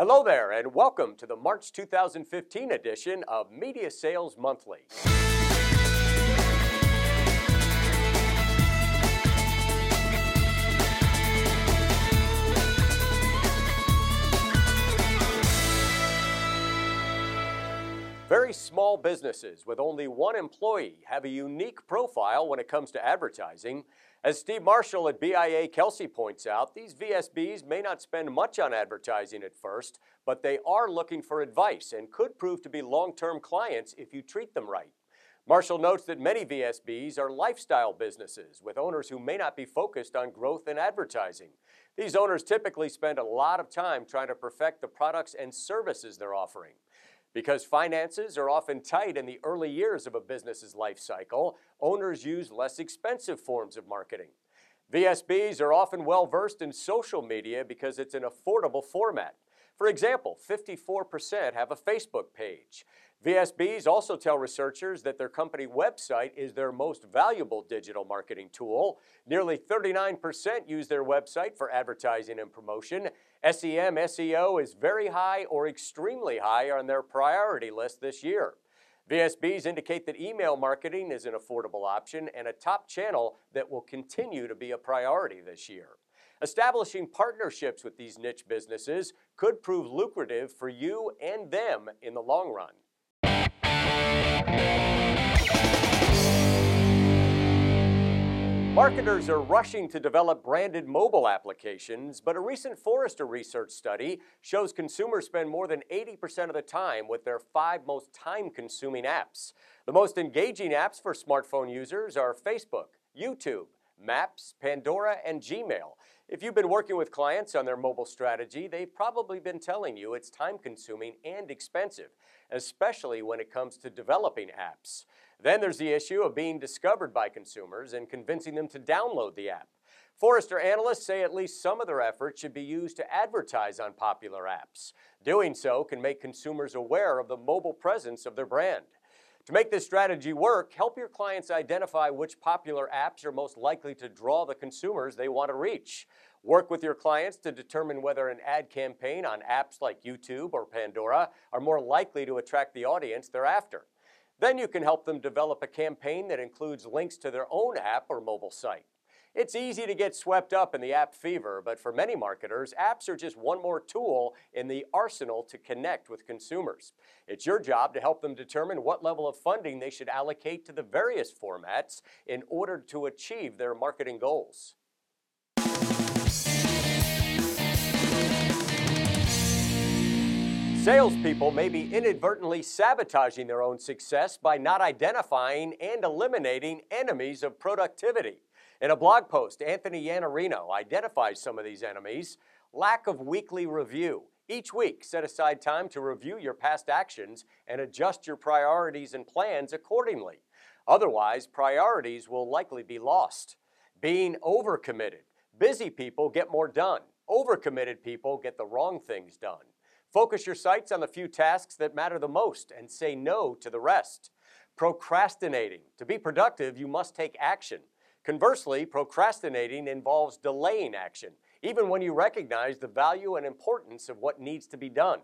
Hello there, and welcome to the March 2015 edition of Media Sales Monthly. Very small businesses with only one employee have a unique profile when it comes to advertising. As Steve Marshall at BIA Kelsey points out, these VSBs may not spend much on advertising at first, but they are looking for advice and could prove to be long term clients if you treat them right. Marshall notes that many VSBs are lifestyle businesses with owners who may not be focused on growth and advertising. These owners typically spend a lot of time trying to perfect the products and services they're offering. Because finances are often tight in the early years of a business's life cycle, owners use less expensive forms of marketing. VSBs are often well versed in social media because it's an affordable format. For example, 54% have a Facebook page. VSBs also tell researchers that their company website is their most valuable digital marketing tool. Nearly 39% use their website for advertising and promotion. SEM SEO is very high or extremely high on their priority list this year. VSBs indicate that email marketing is an affordable option and a top channel that will continue to be a priority this year. Establishing partnerships with these niche businesses could prove lucrative for you and them in the long run. Marketers are rushing to develop branded mobile applications, but a recent Forrester research study shows consumers spend more than 80% of the time with their five most time consuming apps. The most engaging apps for smartphone users are Facebook, YouTube, Maps, Pandora, and Gmail. If you've been working with clients on their mobile strategy, they've probably been telling you it's time consuming and expensive, especially when it comes to developing apps. Then there's the issue of being discovered by consumers and convincing them to download the app. Forrester analysts say at least some of their efforts should be used to advertise on popular apps. Doing so can make consumers aware of the mobile presence of their brand. To make this strategy work, help your clients identify which popular apps are most likely to draw the consumers they want to reach. Work with your clients to determine whether an ad campaign on apps like YouTube or Pandora are more likely to attract the audience they're after. Then you can help them develop a campaign that includes links to their own app or mobile site. It's easy to get swept up in the app fever, but for many marketers, apps are just one more tool in the arsenal to connect with consumers. It's your job to help them determine what level of funding they should allocate to the various formats in order to achieve their marketing goals. Salespeople may be inadvertently sabotaging their own success by not identifying and eliminating enemies of productivity. In a blog post, Anthony Iannarino identifies some of these enemies. Lack of weekly review. Each week, set aside time to review your past actions and adjust your priorities and plans accordingly. Otherwise, priorities will likely be lost. Being overcommitted. Busy people get more done. Overcommitted people get the wrong things done. Focus your sights on the few tasks that matter the most and say no to the rest. Procrastinating. To be productive, you must take action. Conversely, procrastinating involves delaying action, even when you recognize the value and importance of what needs to be done.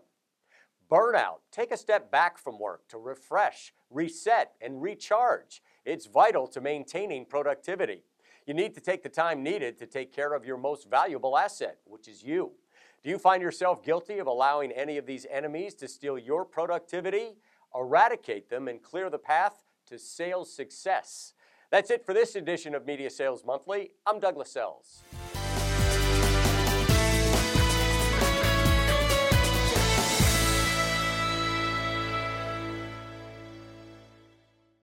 Burnout. Take a step back from work to refresh, reset, and recharge. It's vital to maintaining productivity. You need to take the time needed to take care of your most valuable asset, which is you. Do you find yourself guilty of allowing any of these enemies to steal your productivity? Eradicate them and clear the path to sales success. That's it for this edition of Media Sales Monthly. I'm Douglas Lascelles.